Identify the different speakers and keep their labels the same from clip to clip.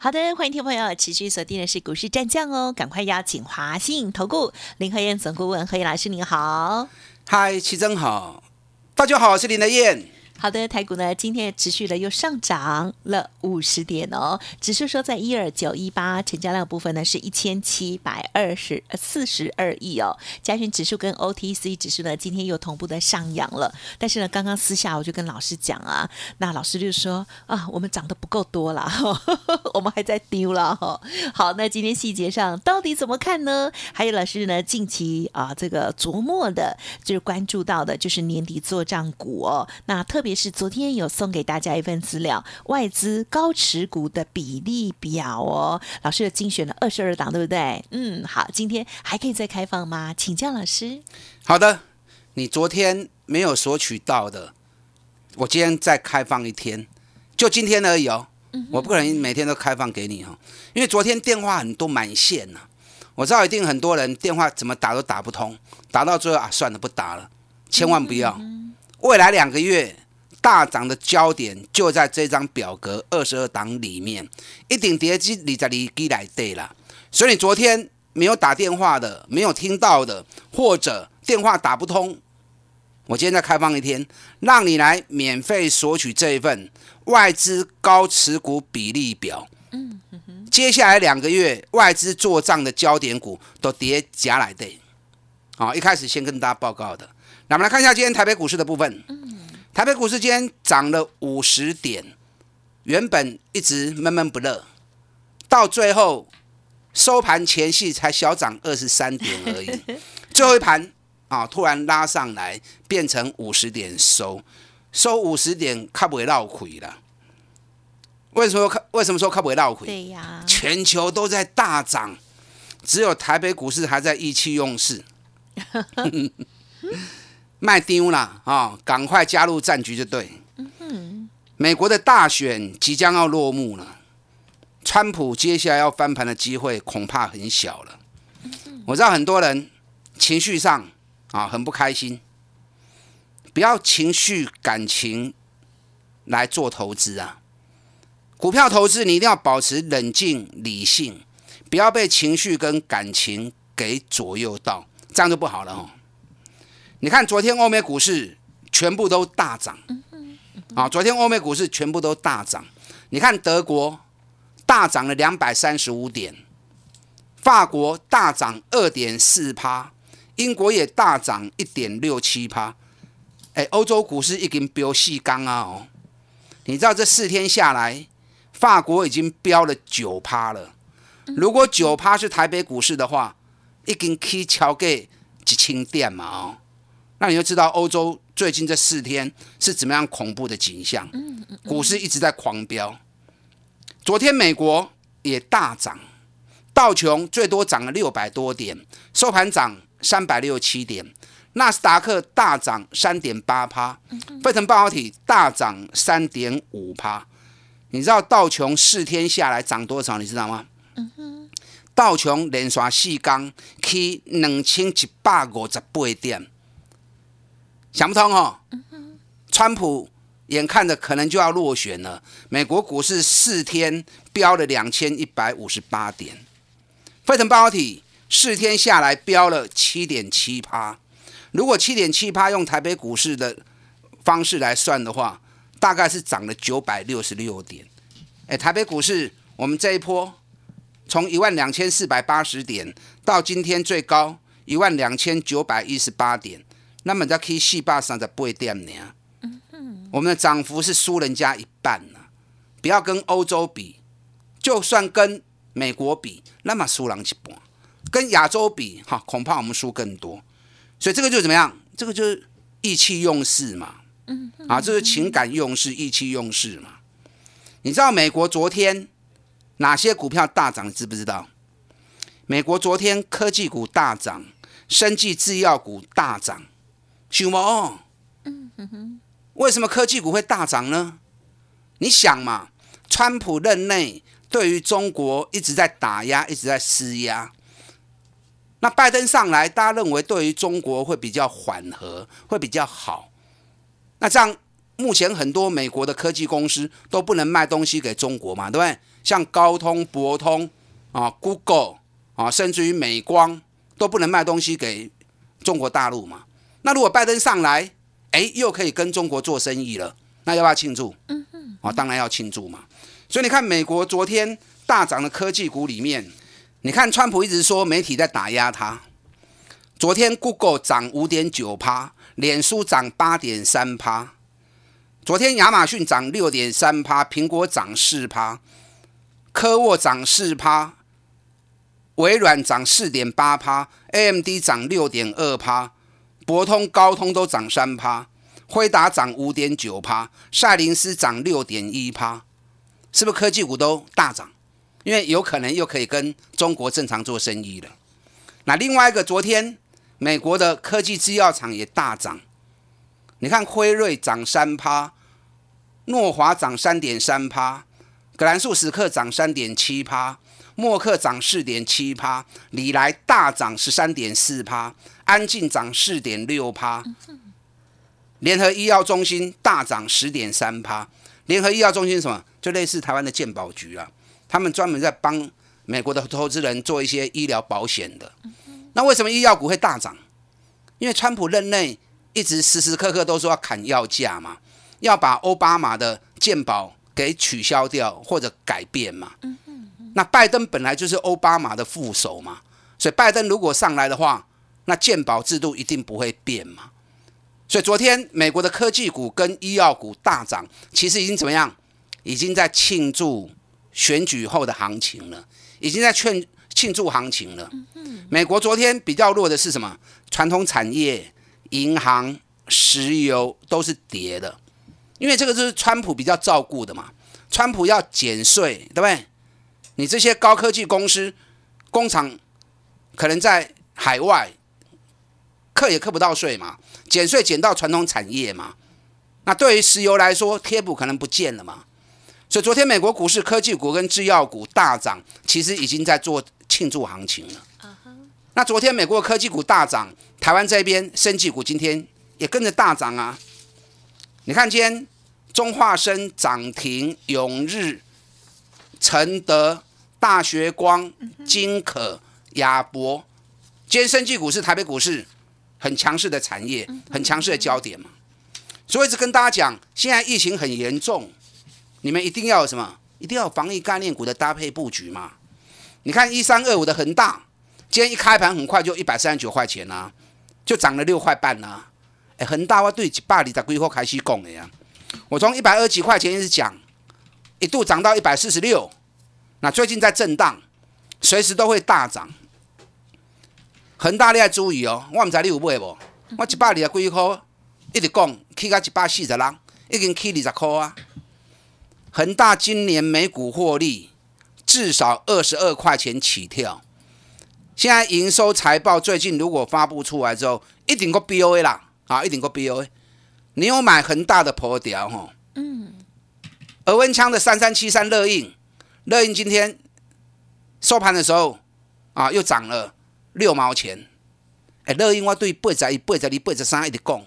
Speaker 1: 好的，欢迎听众朋友持续锁定的是股市战将哦，赶快邀请华信投顾林和燕总顾问何燕老师，您好。
Speaker 2: 嗨，齐真好，大家好，我是林和燕。
Speaker 1: 好的，台股呢今天持续的又上涨了五十点哦，指数说在一二九一八，成交量部分呢是一千七百二十四十二亿哦。加权指数跟 OTC 指数呢今天又同步的上扬了，但是呢刚刚私下我就跟老师讲啊，那老师就说啊我们涨得不够多了，我们还在丢了哈。好，那今天细节上到底怎么看呢？还有老师呢近期啊这个琢磨的就是关注到的就是年底做账股哦，那特别。也是昨天有送给大家一份资料，外资高持股的比例表哦。老师有精选了二十二档，对不对？嗯，好，今天还可以再开放吗？请教老师。
Speaker 2: 好的，你昨天没有索取到的，我今天再开放一天，就今天而已哦。我不可能每天都开放给你哦，因为昨天电话很多满线呢。我知道一定很多人电话怎么打都打不通，打到最后啊，算了，不打了，千万不要。未来两个月。大涨的焦点就在这张表格二十二档里面，一顶跌机你在你给来对了。所以你昨天没有打电话的，没有听到的，或者电话打不通，我今天再开放一天，让你来免费索取这一份外资高持股比例表。接下来两个月外资做账的焦点股都跌加来对。好，一开始先跟大家报告的，那我们来看一下今天台北股市的部分。台北股市今天涨了五十点，原本一直闷闷不乐，到最后收盘前夕才小涨二十三点而已。最后一盘啊，突然拉上来，变成五十点收，收五十点，看不会绕亏了。为什么看？为什么说看不会绕亏？
Speaker 1: 对呀，
Speaker 2: 全球都在大涨，只有台北股市还在意气用事。卖丢啦啊！赶快加入战局就对。美国的大选即将要落幕了，川普接下来要翻盘的机会恐怕很小了。我知道很多人情绪上啊很不开心，不要情绪感情来做投资啊！股票投资你一定要保持冷静理性，不要被情绪跟感情给左右到，这样就不好了哦。你看，昨天欧美股市全部都大涨，啊，昨天欧美股市全部都大涨。你看，德国大涨了两百三十五点，法国大涨二点四趴，英国也大涨一点六七趴。哎，欧洲股市已经飙细钢啊！哦，你知道这四天下来，法国已经飙了九趴了。如果九趴是台北股市的话，已经可以超过一千点嘛！哦。那你就知道欧洲最近这四天是怎么样恐怖的景象。股市一直在狂飙。昨天美国也大涨，道琼最多涨了六百多点，收盘涨三百六十七点。纳斯达克大涨三点八趴，费城半导体大涨三点五趴。你知道道琼四天下来涨多少？你知道吗？道琼连刷四钢去两千一百五十八点。想不通哦，川普眼看着可能就要落选了。美国股市四天飙了两千一百五十八点，费城半导体四天下来飙了七点七趴。如果七点七趴用台北股市的方式来算的话，大概是涨了九百六十六点。哎，台北股市我们这一波从一万两千四百八十点到今天最高一万两千九百一十八点。那么在 K 四百三十八点呢，我们的涨幅是输人家一半呢。不要跟欧洲比，就算跟美国比，那么输人一半。跟亚洲比，哈，恐怕我们输更多。所以这个就怎么样？这个就是意气用事嘛。啊，这是情感用事、意气用事嘛。你知道美国昨天哪些股票大涨？知不知道？美国昨天科技股大涨。生技制药股大涨，什么？嗯哼为什么科技股会大涨呢？你想嘛，川普任内对于中国一直在打压，一直在施压。那拜登上来，大家认为对于中国会比较缓和，会比较好。那这样，目前很多美国的科技公司都不能卖东西给中国嘛，对不对？像高通、博通啊、Google 啊，甚至于美光都不能卖东西给中国大陆嘛。那如果拜登上来，哎，又可以跟中国做生意了，那要不要庆祝？嗯嗯，啊，当然要庆祝嘛。所以你看，美国昨天大涨的科技股里面。你看，川普一直说媒体在打压他。昨天 Google 涨五点九趴，脸书涨八点三趴。昨天亚马逊涨六点三趴，苹果涨四趴，科沃涨四趴，微软涨四点八趴，AMD 涨六点二趴，博通、高通都涨三趴，辉达涨五点九趴，赛灵思涨六点一趴，是不是科技股都大涨？因为有可能又可以跟中国正常做生意了。那另外一个，昨天美国的科技制药厂也大涨。你看辉瑞涨三趴，诺华涨三点三趴，格兰素史克涨三点七趴，默克涨四点七趴，里来大涨十三点四趴，安进涨四点六趴，联合医药中心大涨十点三趴。联合医药中心什么？就类似台湾的健保局啊。他们专门在帮美国的投资人做一些医疗保险的。那为什么医药股会大涨？因为川普任内一直时时刻刻都说要砍药价嘛，要把奥巴马的健保给取消掉或者改变嘛。那拜登本来就是奥巴马的副手嘛，所以拜登如果上来的话，那鉴保制度一定不会变嘛。所以昨天美国的科技股跟医药股大涨，其实已经怎么样？已经在庆祝。选举后的行情了，已经在劝庆祝行情了。美国昨天比较弱的是什么？传统产业、银行、石油都是跌的，因为这个就是川普比较照顾的嘛。川普要减税，对不对？你这些高科技公司工厂可能在海外，课也课不到税嘛，减税减到传统产业嘛。那对于石油来说，贴补可能不见了嘛。所以昨天美国股市科技股跟制药股大涨，其实已经在做庆祝行情了。那昨天美国科技股大涨，台湾这边生技股今天也跟着大涨啊。你看今天中化生涨停，永日、承德、大学光、金可、亚博，今天生技股是台北股市很强势的产业，很强势的焦点嘛。所以一直跟大家讲，现在疫情很严重。你们一定要有什么？一定要防疫概念股的搭配布局嘛？你看一三二五的恒大，今天一开盘很快就一百三十九块钱啦，就涨了六块半啦。哎，恒大我对一百二十几块开始讲的呀。我从一百二十几块钱一直讲，一度涨到一百四十六，那最近在震荡，随时都会大涨。恒大你要注意哦，我唔知你有买无？我一百二十几块一直讲，起到一百四十六，已经起二十块啊。恒大今年每股获利至少二十二块钱起跳，现在营收财报最近如果发布出来之后，一定个 BOA 啦，啊，一定个 BOA。你有买恒大的破条吼？嗯。额温枪的三三七三乐印，乐印今天收盘的时候啊，又涨了六毛钱。哎，乐印我对八十一、八十二、八十三一直讲，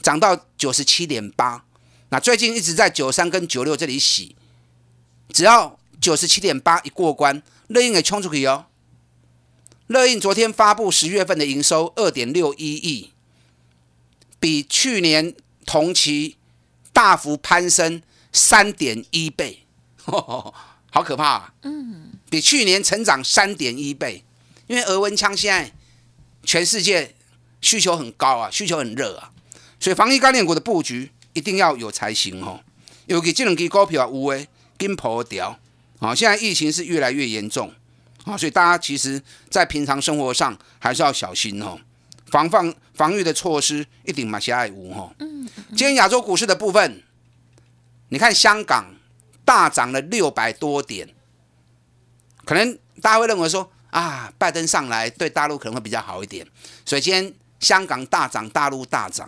Speaker 2: 涨到九十七点八。那最近一直在九三跟九六这里洗，只要九十七点八一过关，乐印给冲出去哦。乐印昨天发布十月份的营收二点六一亿，比去年同期大幅攀升三点一倍，好可怕啊！嗯，比去年成长三点一倍，因为俄温枪现在全世界需求很高啊，需求很热啊，所以防疫概念股的布局。一定要有才行哦，尤其这两支股票有诶，跟破掉啊！现在疫情是越来越严重啊，所以大家其实在平常生活上还是要小心哦，防范防御的措施一定马下爱无哈。嗯。今天亚洲股市的部分，你看香港大涨了六百多点，可能大家会认为说啊，拜登上来对大陆可能会比较好一点，所以今天香港大涨，大陆大涨。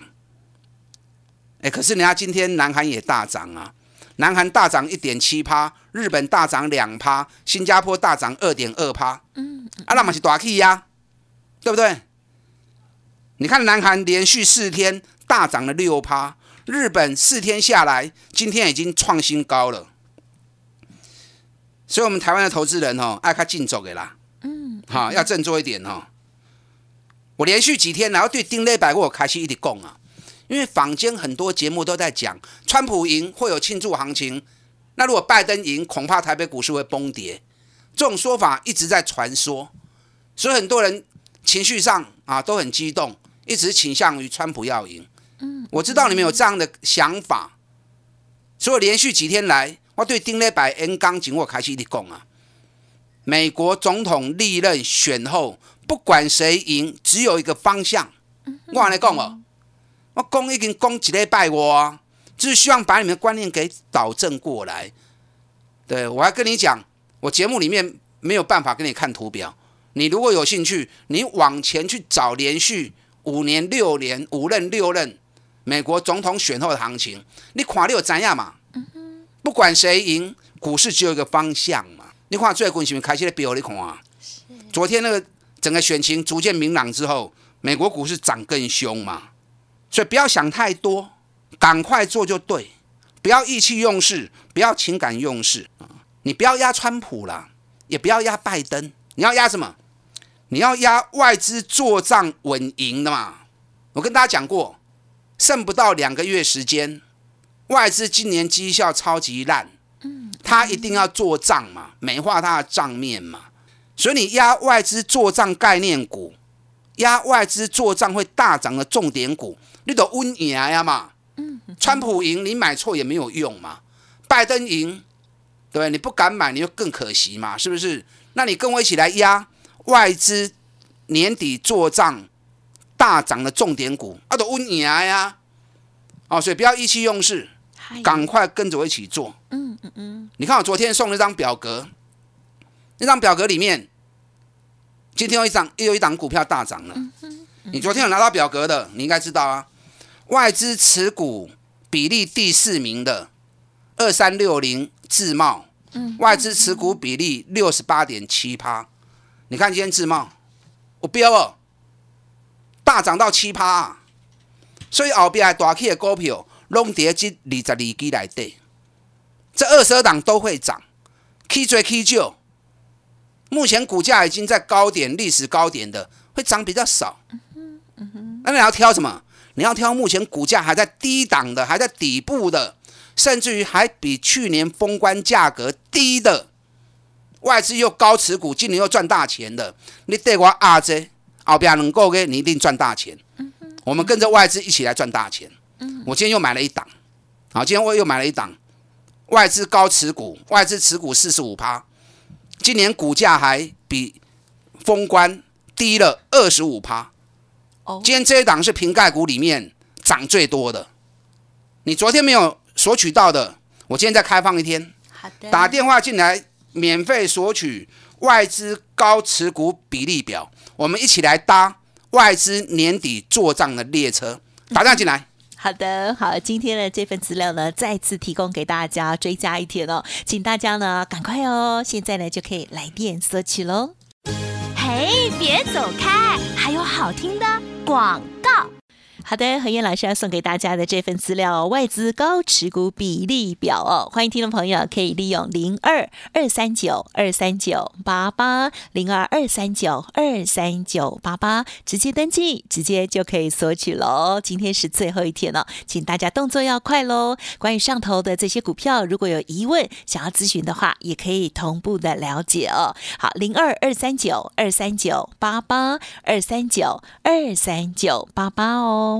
Speaker 2: 哎，可是人家今天南韩也大涨啊，南韩大涨一点七趴，日本大涨两趴，新加坡大涨二点二趴。嗯，啊，那嘛是大 K 呀，对不对？你看南韩连续四天大涨了六趴，日本四天下来，今天已经创新高了。所以，我们台湾的投资人哦，爱看竞走的啦。嗯，好，要振作一点哦。我连续几天，然后对丁磊百货开始一直供啊。因为坊间很多节目都在讲，川普赢会有庆祝行情，那如果拜登赢，恐怕台北股市会崩跌。这种说法一直在传说，所以很多人情绪上啊都很激动，一直倾向于川普要赢。嗯，我知道你们有这样的想法，所以连续几天来，我对丁礼拜 N 钢紧我开始一讲啊。美国总统历任选后，不管谁赢，只有一个方向。我来讲哦。我讲已经讲几礼拜我啊，就是希望把你们的观念给导正过来。对我还跟你讲，我节目里面没有办法给你看图表。你如果有兴趣，你往前去找连续五年、六年、五任、六任美国总统选后的行情，你看你有怎样嘛？不管谁赢，股市只有一个方向嘛。你看最近是不是开始的表你看啊？昨天那个整个选情逐渐明朗之后，美国股市涨更凶嘛。所以不要想太多，赶快做就对，不要意气用事，不要情感用事你不要压川普了，也不要压拜登，你要压什么？你要压外资做账稳赢的嘛。我跟大家讲过，剩不到两个月时间，外资今年绩效超级烂，嗯，他一定要做账嘛，美化他的账面嘛。所以你压外资做账概念股，压外资做账会大涨的重点股。你都温赢呀嘛，川普赢你买错也没有用嘛，拜登赢，对？你不敢买，你就更可惜嘛，是不是？那你跟我一起来压外资年底做账大涨的重点股，啊，都温赢呀，哦，所以不要意气用事，赶快跟着我一起做。嗯嗯嗯，你看我昨天送了一张表格，那张表格里面，今天有一张又有一档股票大涨了。你昨天有拿到表格的，你应该知道啊。外资持股比例第四名的二三六零自贸，嗯，外资持股比例六十八点七趴。你看今天自贸，我标哦，大涨到七趴。啊所以后边还大 K 的股票，拢跌至二十二基来对，这二十二档都会涨，K 追 K 就，目前股价已经在高点，历史高点的会涨比较少。那你要挑什么？你要挑目前股价还在低档的，还在底部的，甚至于还比去年封关价格低的，外资又高持股，今年又赚大钱的，你对我阿姐后边能够给你一定赚大钱。我们跟着外资一起来赚大钱。我今天又买了一档，好，今天我又买了一档。外资高持股，外资持股四十五趴，今年股价还比封关低了二十五趴。今天这一档是瓶盖股里面涨最多的，你昨天没有索取到的，我今天再开放一天，
Speaker 1: 好的，
Speaker 2: 打电话进来免费索取外资高持股比例表，我们一起来搭外资年底做账的列车，打电话进来。
Speaker 1: 好的，好，今天的这份资料呢，再次提供给大家追加一天哦，请大家呢赶快哦，现在呢就可以来电索取喽。
Speaker 3: 嘿，别走开，还有好听的。广。
Speaker 1: 好的，何燕老师要送给大家的这份资料，外资高持股比例表哦，欢迎听众朋友可以利用零二二三九二三九八八零二二三九二三九八八直接登记，直接就可以索取喽。今天是最后一天了，请大家动作要快喽。关于上头的这些股票，如果有疑问想要咨询的话，也可以同步的了解哦。好，零二二三九二三九八八二三九二三九八八哦。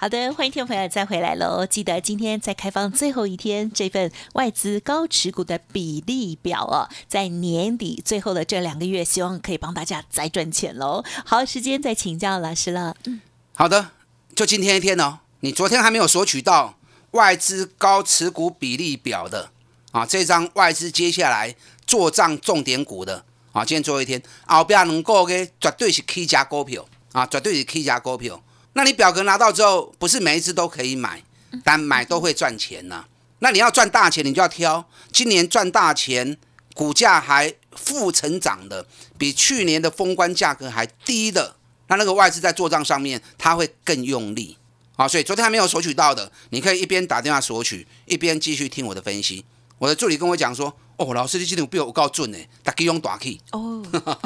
Speaker 1: 好的，欢迎听众朋友再回来喽！记得今天在开放最后一天，这份外资高持股的比例表哦，在年底最后的这两个月，希望可以帮大家再赚钱喽。好，时间再请教老师了。嗯，
Speaker 2: 好的，就今天一天哦。你昨天还没有索取到外资高持股比例表的啊，这张外资接下来做账重点股的啊，今天最后一天，后边能够嘅绝对是 K 加股票啊，绝对是 K 加股票。那你表格拿到之后，不是每一只都可以买，但买都会赚钱呐。那你要赚大钱，你就要挑今年赚大钱，股价还负成长的，比去年的封关价格还低的。那那个外资在做账上面，它会更用力啊。所以昨天还没有索取到的，你可以一边打电话索取，一边继续听我的分析。我的助理跟我讲说：“哦，老师，你今天比我够准呢，大家用大气
Speaker 1: 哦。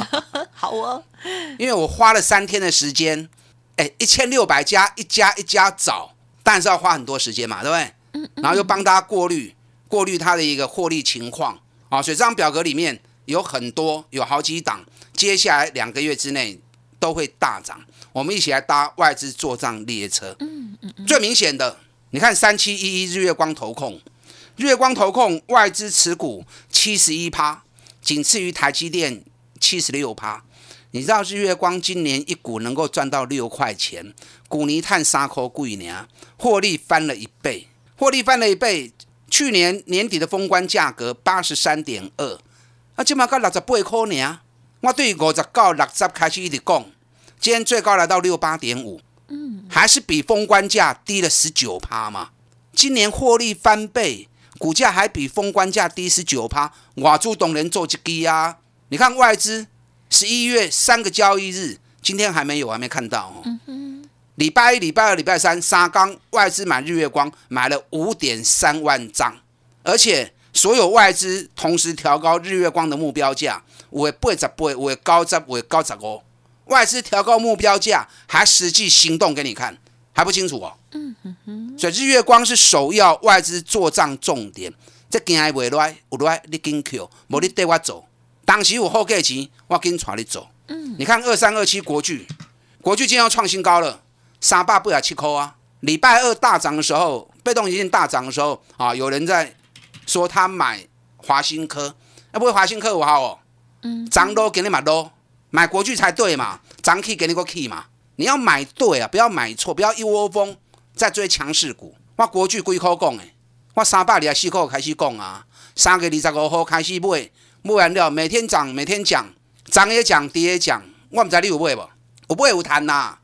Speaker 1: 好哦，
Speaker 2: 因为我花了三天的时间。”哎，一千六百家，一家一家找，但是要花很多时间嘛，对不对？嗯。然后又帮大家过滤，过滤它的一个获利情况啊。所以这张表格里面有很多，有好几档，接下来两个月之内都会大涨。我们一起来搭外资做账列车。嗯嗯。最明显的，你看三七一一日月光投控，日月光投控外资持股七十一趴，仅次于台积电七十六趴。你知道日月光今年一股能够赚到六块钱，股泥碳三颗贵呢，获利翻了一倍，获利翻了一倍。去年年底的封关价格八十三点二，啊，今嘛到六十八块呢。我对五十到六十开始一直讲，今天最高来到六八点五，嗯，还是比封关价低了十九趴嘛。今年获利翻倍，股价还比封关价低十九趴，我主动人做一支啊。你看外资。十一月三个交易日，今天还没有，还没看到哦。礼拜一、礼拜二、礼拜三，沙钢外资买日月光买了五点三万张，而且所有外资同时调高日月光的目标价，为八十八，为高十，为高十五。外资调高目标价，还实际行动给你看，还不清楚哦。嗯哼所以日月光是首要外资做账重点，这今还未来，有来你紧扣，无你带我走。当时有后价钱，我跟带你走。嗯，你看二三二七国巨，国巨今天要创新高了，三百八十七块啊！礼拜二大涨的时候，被动一件大涨的时候啊，有人在说他买华新科，啊不会华新科我好哦。嗯，涨多给你买多，买国巨才对嘛，涨 K 给你个 K 嘛，你要买对啊，不要买错，不要一窝蜂在追强势股。我国巨几块讲诶，我三百二十四块开始讲啊，三月二十五号开始买。不然了，每天涨，每天讲，涨也讲，跌也讲。我唔知你有买不？我不会有谈呐。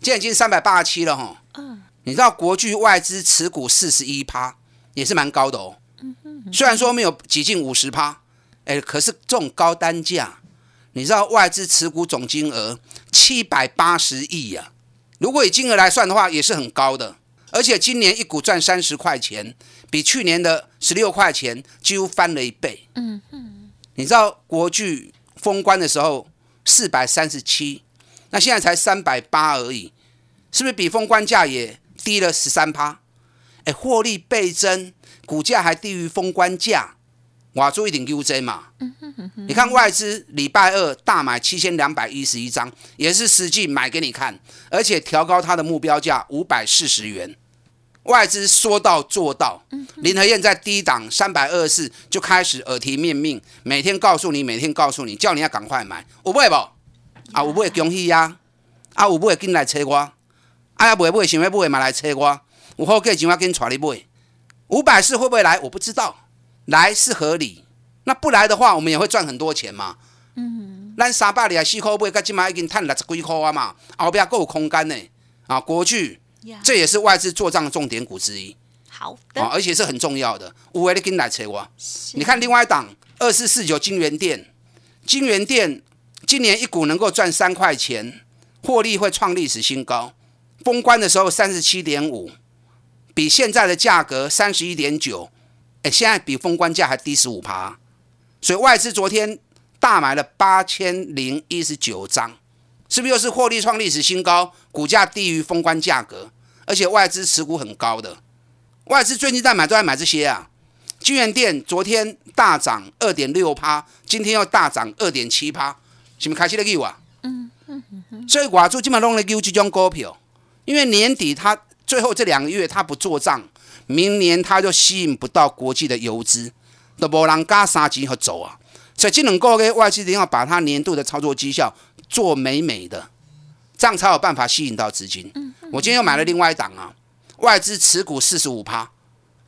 Speaker 2: 现在已经三百八十七了哈。嗯。你知道国巨外资持股四十一趴，也是蛮高的哦。嗯虽然说没有挤进五十趴，哎，可是这种高单价，你知道外资持股总金额七百八十亿呀。如果以金额来算的话，也是很高的。而且今年一股赚三十块钱，比去年的十六块钱几乎翻了一倍。嗯嗯。你知道国巨封关的时候四百三十七，那现在才三百八而已，是不是比封关价也低了十三趴？哎，获利倍增，股价还低于封关价，哇，做一点 UJ 嘛。你看外资礼拜二大买七千两百一十一张，也是实际买给你看，而且调高它的目标价五百四十元。外资说到做到，林和燕在低档三百二十四就开始耳提面命，每天告诉你，每天告诉你，叫你要赶快买，有买不？啊，有买恭喜呀！啊，有买进来找我，啊，要买买想要买嘛来找我，有好价钱我跟带你买。五百四会不会来？我不知道，来是合理，那不来的话，我们也会赚很多钱嘛。嗯，咱三百二十四块买，到今嘛已经赚六十几块啊嘛，后边够有空间呢。啊，国巨。这也是外资做账的重点股之一，
Speaker 1: 好的，
Speaker 2: 而且是很重要的。五位的跟来扯我，你看另外一档二四四九金源店，金源店今年一股能够赚三块钱，获利会创历史新高。封关的时候三十七点五，比现在的价格三十一点九，哎，现在比封关价还低十五趴。所以外资昨天大买了八千零一十九张，是不是又是获利创历史新高，股价低于封关价格，而且外资持股很高的？外资最近在买都在买这些啊。金源店昨天大涨二点六趴，今天又大涨二点七趴，是不是开始在救啊？嗯嗯嗯。所以外资基本弄来救这种股票，因为年底他最后这两个月他不做账，明年他就吸引不到国际的游资，都无人加三钱和走啊。所以这两个月外资一定要把它年度的操作绩效做美美的，这样才有办法吸引到资金。我今天又买了另外一档啊，外资持股四十五趴，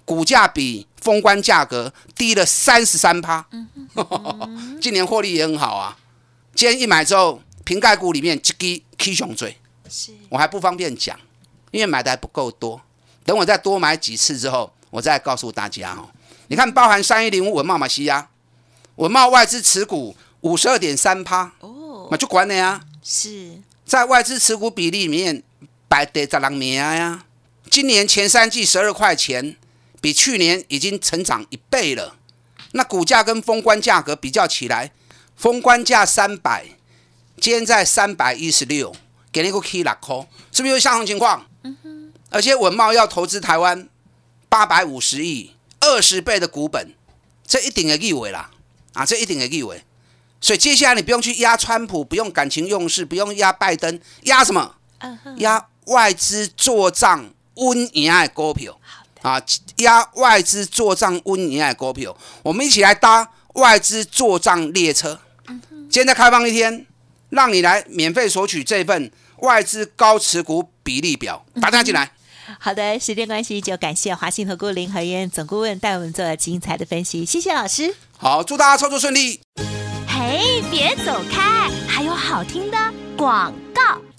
Speaker 2: 股价比封关价格低了三十三趴。今年获利也很好啊。今天一买之后，瓶盖股里面一支 K 熊最，我还不方便讲，因为买的还不够多。等我再多买几次之后，我再告诉大家哦。你看，包含三一零五文茂马西亚。文茂外资持股五十二点三趴，哦，那就管了呀。
Speaker 1: 是
Speaker 2: 在外资持股比例里面摆第十名呀。今年前三季十二块钱，比去年已经成长一倍了。那股价跟封关价格比较起来，封关价三百，今天在三百一十六，给你个 key 六块，是不是有相同情况？嗯。而且文茂要投资台湾八百五十亿，二十倍的股本，这一定的意味啦。啊，这一定的意味，所以接下来你不用去压川普，不用感情用事，不用压拜登，压什么？压外资做账温赢的股票。啊，压外资做账温赢的股票，我们一起来搭外资做账列车。今天在开放一天，让你来免费索取这份外资高持股比例表，打电话进来。
Speaker 1: 好的，时间关系就感谢华信投顾林和燕总顾问带我们做精彩的分析，谢谢老师。
Speaker 2: 好，祝大家操作顺利。
Speaker 3: 哎，别走开，还有好听的广。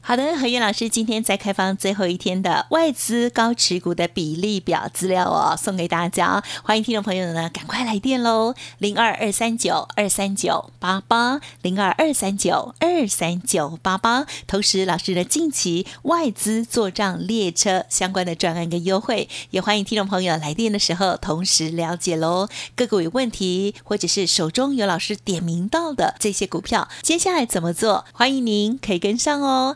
Speaker 1: 好的，何燕老师今天在开放最后一天的外资高持股的比例表资料哦，送给大家。欢迎听众朋友呢，赶快来电喽，零二二三九二三九八八，零二二三九二三九八八。同时，老师的近期外资做账列车相关的专案跟优惠，也欢迎听众朋友来电的时候同时了解喽。个股有问题，或者是手中有老师点名到的这些股票，接下来怎么做？欢迎您可以跟上哦。